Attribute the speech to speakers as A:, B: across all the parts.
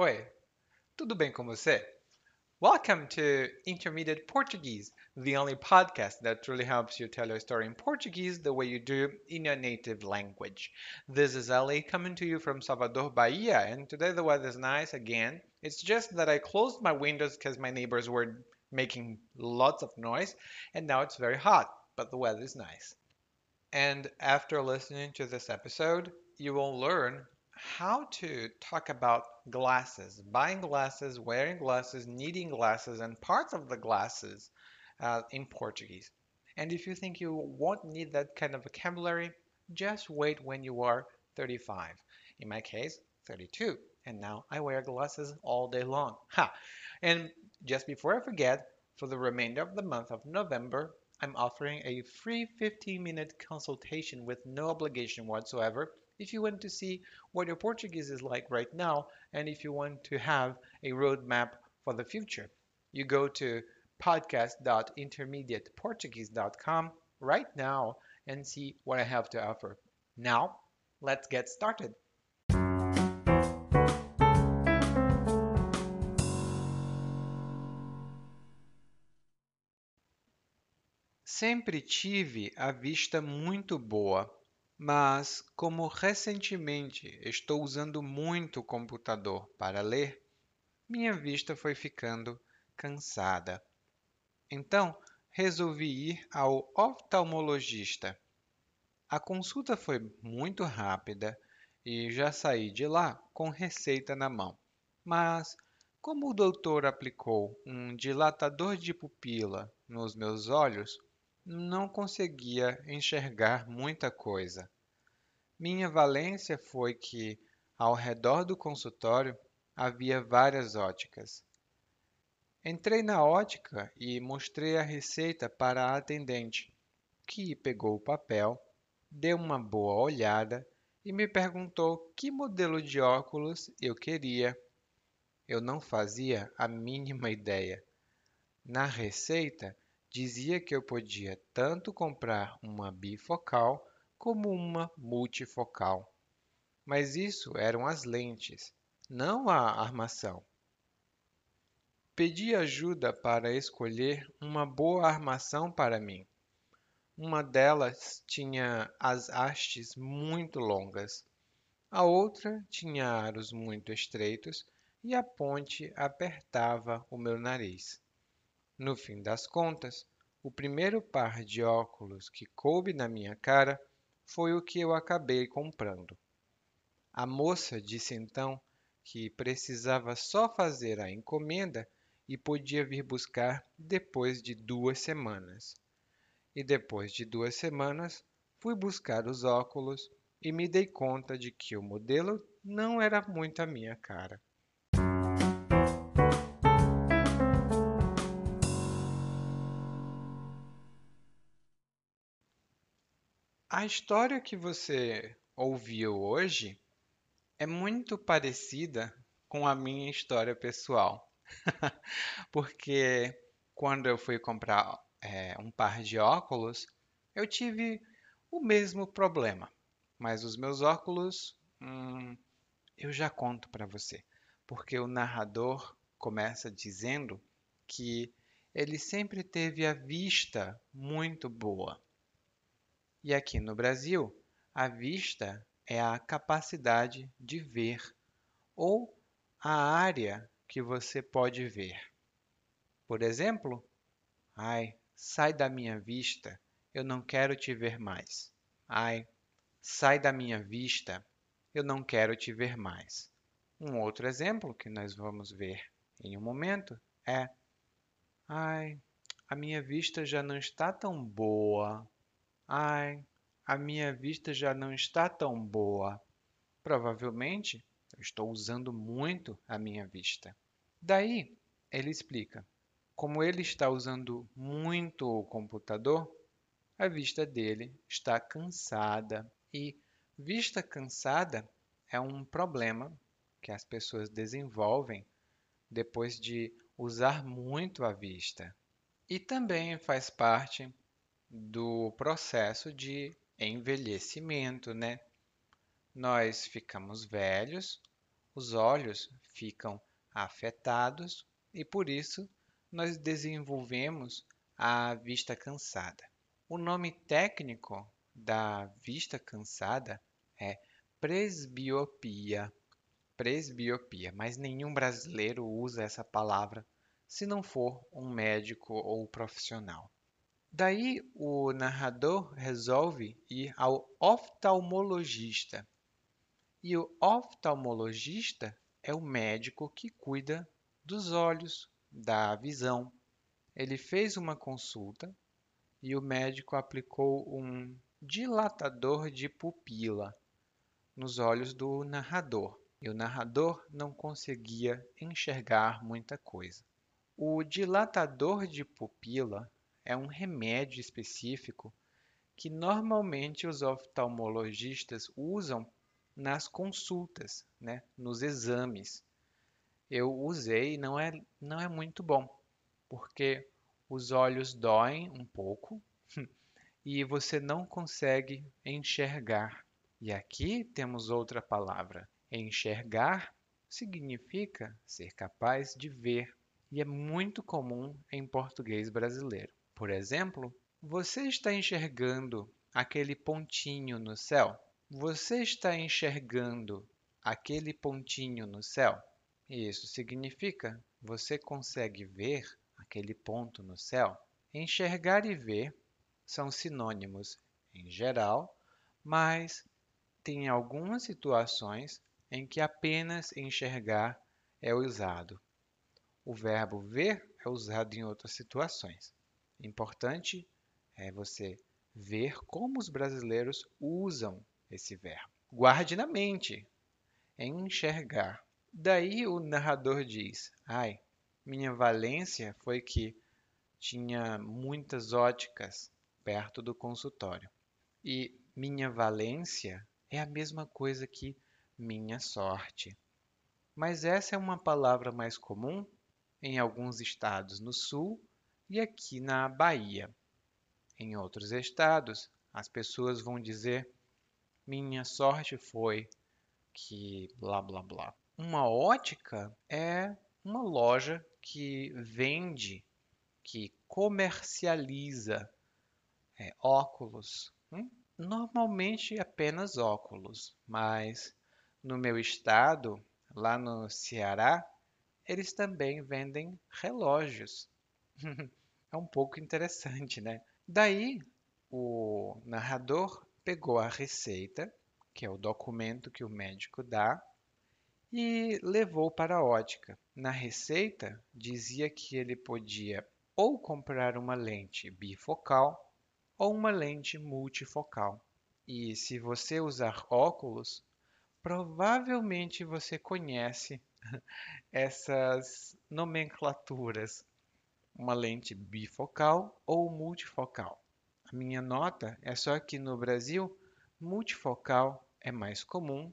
A: Oi, tudo bem com você? Welcome to Intermediate Portuguese, the only podcast that truly helps you tell your story in Portuguese the way you do in your native language. This is Ali coming to you from Salvador, Bahia, and today the weather is nice again. It's just that I closed my windows because my neighbors were making lots of noise, and now it's very hot, but the weather is nice. And after listening to this episode, you will learn how to talk about glasses, buying glasses, wearing glasses, needing glasses, and parts of the glasses uh, in Portuguese. And if you think you won't need that kind of vocabulary, just wait when you are 35. In my case, 32. And now I wear glasses all day long. Ha! And just before I forget, for the remainder of the month of November, I'm offering a free 15 minute consultation with no obligation whatsoever if you want to see what your Portuguese is like right now and if you want to have a roadmap for the future. You go to podcast.intermediateportuguese.com right now and see what I have to offer. Now, let's get started. Sempre tive a vista muito boa mas, como recentemente estou usando muito o computador para ler, minha vista foi ficando cansada. Então, resolvi ir ao oftalmologista. A consulta foi muito rápida e já saí de lá com receita na mão. Mas, como o doutor aplicou um dilatador de pupila nos meus olhos, não conseguia enxergar muita coisa. Minha valência foi que, ao redor do consultório, havia várias óticas. Entrei na ótica e mostrei a receita para a atendente, que pegou o papel, deu uma boa olhada e me perguntou que modelo de óculos eu queria. Eu não fazia a mínima ideia. Na receita dizia que eu podia tanto comprar uma bifocal como uma multifocal. Mas isso eram as lentes, não a armação. Pedi ajuda para escolher uma boa armação para mim. Uma delas tinha as hastes muito longas, a outra tinha aros muito estreitos e a ponte apertava o meu nariz. No fim das contas, o primeiro par de óculos que coube na minha cara foi o que eu acabei comprando. A moça disse então que precisava só fazer a encomenda e podia vir buscar depois de duas semanas. E depois de duas semanas, fui buscar os óculos e me dei conta de que o modelo não era muito a minha cara. A história que você ouviu hoje é muito parecida com a minha história pessoal. Porque quando eu fui comprar é, um par de óculos, eu tive o mesmo problema. Mas os meus óculos, hum, eu já conto para você. Porque o narrador começa dizendo que ele sempre teve a vista muito boa. E aqui no Brasil, a vista é a capacidade de ver ou a área que você pode ver. Por exemplo, ai, sai da minha vista, eu não quero te ver mais. Ai, sai da minha vista, eu não quero te ver mais. Um outro exemplo que nós vamos ver em um momento é: ai, a minha vista já não está tão boa. Ai, a minha vista já não está tão boa. Provavelmente eu estou usando muito a minha vista. Daí ele explica: como ele está usando muito o computador, a vista dele está cansada. E vista cansada é um problema que as pessoas desenvolvem depois de usar muito a vista. E também faz parte do processo de envelhecimento, né? Nós ficamos velhos os olhos ficam afetados e por isso nós desenvolvemos a vista cansada. O nome técnico da vista cansada é presbiopia. Presbiopia, mas nenhum brasileiro usa essa palavra se não for um médico ou profissional. Daí o narrador resolve ir ao oftalmologista. E o oftalmologista é o médico que cuida dos olhos, da visão. Ele fez uma consulta e o médico aplicou um dilatador de pupila nos olhos do narrador. E o narrador não conseguia enxergar muita coisa. O dilatador de pupila é um remédio específico que normalmente os oftalmologistas usam nas consultas, né, nos exames. Eu usei e não é, não é muito bom, porque os olhos doem um pouco e você não consegue enxergar. E aqui temos outra palavra. Enxergar significa ser capaz de ver e é muito comum em português brasileiro. Por exemplo, você está enxergando aquele pontinho no céu? Você está enxergando aquele pontinho no céu? Isso significa você consegue ver aquele ponto no céu? Enxergar e ver são sinônimos em geral, mas tem algumas situações em que apenas enxergar é usado. O verbo ver é usado em outras situações. Importante é você ver como os brasileiros usam esse verbo. Guarde na mente, enxergar. Daí o narrador diz: Ai, minha valência foi que tinha muitas óticas perto do consultório. E minha valência é a mesma coisa que minha sorte. Mas essa é uma palavra mais comum em alguns estados no sul e aqui na Bahia. Em outros estados, as pessoas vão dizer: minha sorte foi que blá blá blá. Uma ótica é uma loja que vende, que comercializa é, óculos. Hum? Normalmente apenas óculos, mas no meu estado, lá no Ceará, eles também vendem relógios. é um pouco interessante, né? Daí, o narrador pegou a receita, que é o documento que o médico dá, e levou para a ótica. Na receita, dizia que ele podia ou comprar uma lente bifocal ou uma lente multifocal. E se você usar óculos, provavelmente você conhece essas nomenclaturas, uma lente bifocal ou multifocal. A minha nota é só que no Brasil, multifocal é mais comum,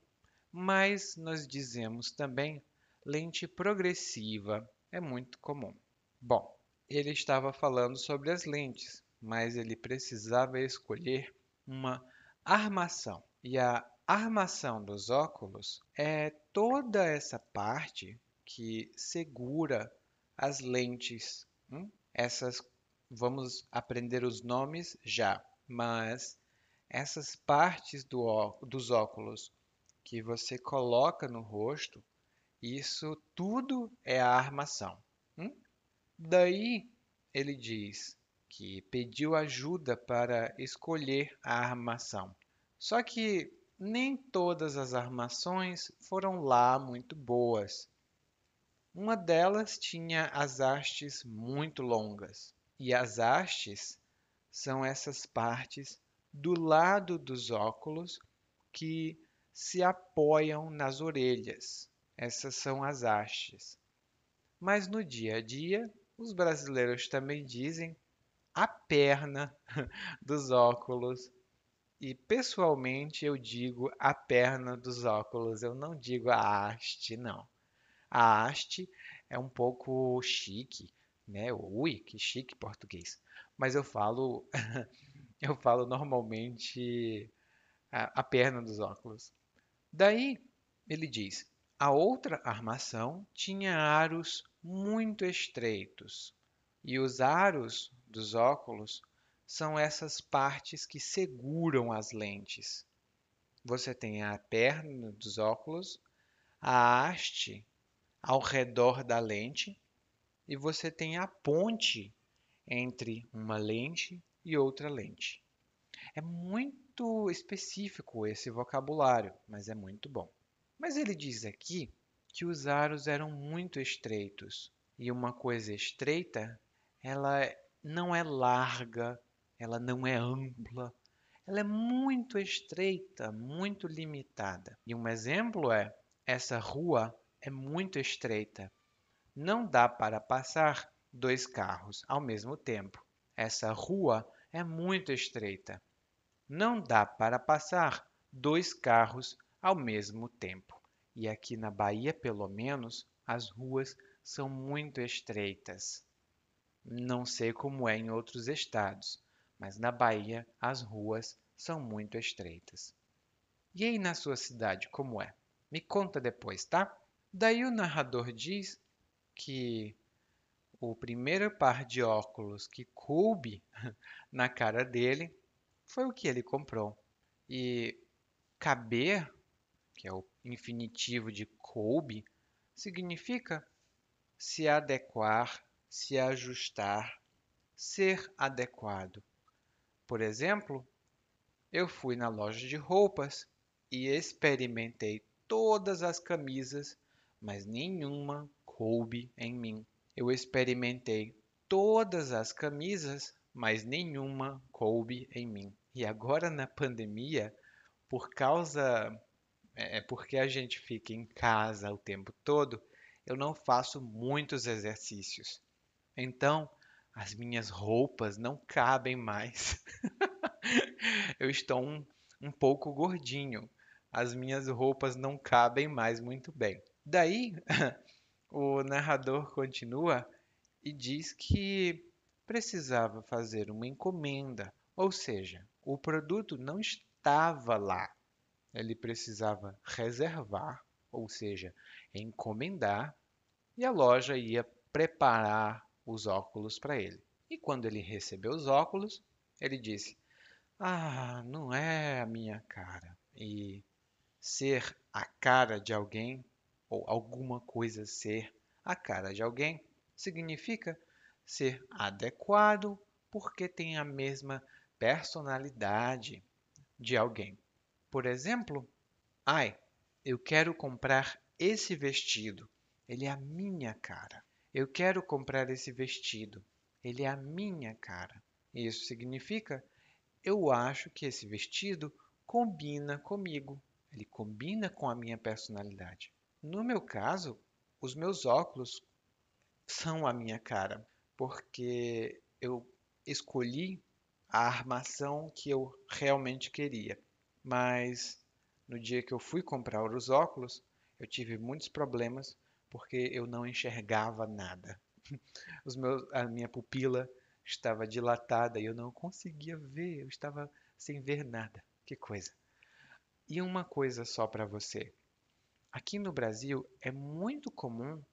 A: mas nós dizemos também lente progressiva, é muito comum. Bom, ele estava falando sobre as lentes, mas ele precisava escolher uma armação. E a armação dos óculos é toda essa parte que segura as lentes. Hum? Essas vamos aprender os nomes já, mas essas partes do, dos óculos que você coloca no rosto, isso tudo é a armação. Hum? Daí ele diz que pediu ajuda para escolher a armação. Só que nem todas as armações foram lá muito boas. Uma delas tinha as hastes muito longas, e as hastes são essas partes do lado dos óculos que se apoiam nas orelhas. Essas são as hastes. Mas no dia a dia, os brasileiros também dizem a perna dos óculos e pessoalmente eu digo a perna dos óculos, eu não digo a haste, não. A haste é um pouco chique, né? Ui, que chique português. Mas eu falo eu falo normalmente a, a perna dos óculos. Daí ele diz: A outra armação tinha aros muito estreitos, e os aros dos óculos são essas partes que seguram as lentes. Você tem a perna dos óculos, a haste ao redor da lente e você tem a ponte entre uma lente e outra lente. É muito específico esse vocabulário, mas é muito bom. Mas ele diz aqui que os aros eram muito estreitos. E uma coisa estreita, ela não é larga, ela não é ampla, ela é muito estreita, muito limitada. E um exemplo é: essa rua é muito estreita. Não dá para passar dois carros ao mesmo tempo. Essa rua é muito estreita. Não dá para passar dois carros ao mesmo tempo. E aqui na Bahia, pelo menos, as ruas são muito estreitas. Não sei como é em outros estados, mas na Bahia as ruas são muito estreitas. E aí na sua cidade, como é? Me conta depois, tá? Daí o narrador diz que o primeiro par de óculos que coube na cara dele foi o que ele comprou. E caber, que é o infinitivo de coube, significa se adequar, se ajustar, ser adequado. Por exemplo, eu fui na loja de roupas e experimentei todas as camisas, mas nenhuma coube em mim. Eu experimentei todas as camisas, mas nenhuma coube em mim. E agora na pandemia, por causa é, é porque a gente fica em casa o tempo todo, eu não faço muitos exercícios. Então, as minhas roupas não cabem mais. eu estou um, um pouco gordinho. As minhas roupas não cabem mais muito bem. Daí, o narrador continua e diz que precisava fazer uma encomenda, ou seja, o produto não estava lá. Ele precisava reservar, ou seja, encomendar, e a loja ia preparar os óculos para ele. E quando ele recebeu os óculos, ele disse: Ah, não é a minha cara. E ser a cara de alguém, ou alguma coisa ser a cara de alguém, significa ser adequado porque tem a mesma personalidade de alguém. Por exemplo, ai, eu quero comprar esse vestido, ele é a minha cara. Eu quero comprar esse vestido. Ele é a minha cara. Isso significa eu acho que esse vestido combina comigo. Ele combina com a minha personalidade. No meu caso, os meus óculos são a minha cara, porque eu escolhi a armação que eu realmente queria. Mas no dia que eu fui comprar os óculos, eu tive muitos problemas porque eu não enxergava nada. Meus, a minha pupila estava dilatada e eu não conseguia ver, eu estava sem ver nada. Que coisa. E uma coisa só para você. Aqui no Brasil é muito comum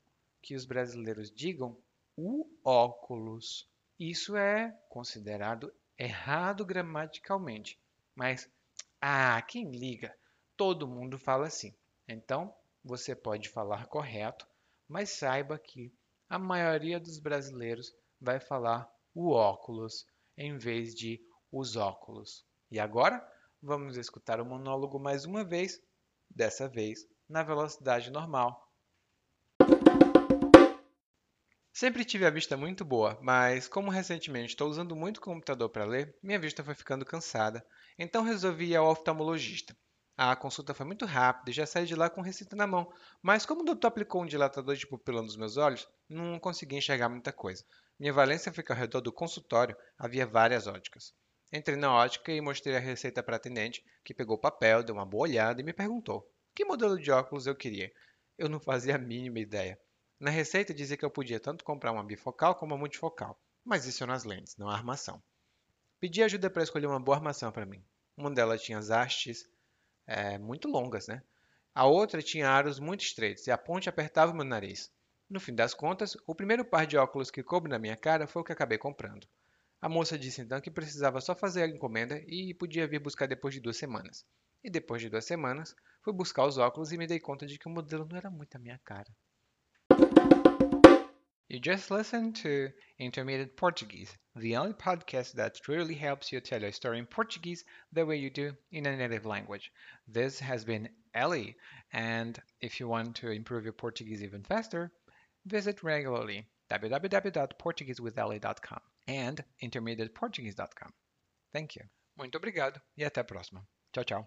A: que os brasileiros digam o óculos. Isso é considerado errado gramaticalmente, mas ah, quem liga? Todo mundo fala assim. Então, você pode falar correto, mas saiba que a maioria dos brasileiros vai falar o óculos em vez de os óculos. E agora, vamos escutar o monólogo mais uma vez, dessa vez na velocidade normal. Sempre tive a vista muito boa, mas como recentemente estou usando muito computador para ler, minha vista foi ficando cansada, então resolvi ir ao oftalmologista. A consulta foi muito rápida e já saí de lá com receita na mão, mas como o doutor aplicou um dilatador de pupila nos meus olhos, não consegui enxergar muita coisa. Minha valência fica ao redor do consultório, havia várias óticas. Entrei na ótica e mostrei a receita para a atendente, que pegou o papel, deu uma boa olhada e me perguntou que modelo de óculos eu queria. Eu não fazia a mínima ideia. Na receita dizia que eu podia tanto comprar uma bifocal como uma multifocal, mas isso é nas lentes, não a armação. Pedi ajuda para escolher uma boa armação para mim. Uma delas tinha as hastes é, muito longas, né? A outra tinha aros muito estreitos e a ponte apertava o meu nariz. No fim das contas, o primeiro par de óculos que coube na minha cara foi o que acabei comprando. A moça disse então que precisava só fazer a encomenda e podia vir buscar depois de duas semanas. E depois de duas semanas, fui buscar os óculos e me dei conta de que o modelo não era muito a minha cara. You just listened to Intermediate Portuguese, the only podcast that truly helps you tell a story in Portuguese the way you do in a native language. This has been Ellie, and if you want to improve your Portuguese even faster, visit regularly www.portuguesewithellie.com and intermediateportuguese.com. Thank you. Muito obrigado e até a próxima. Tchau, tchau.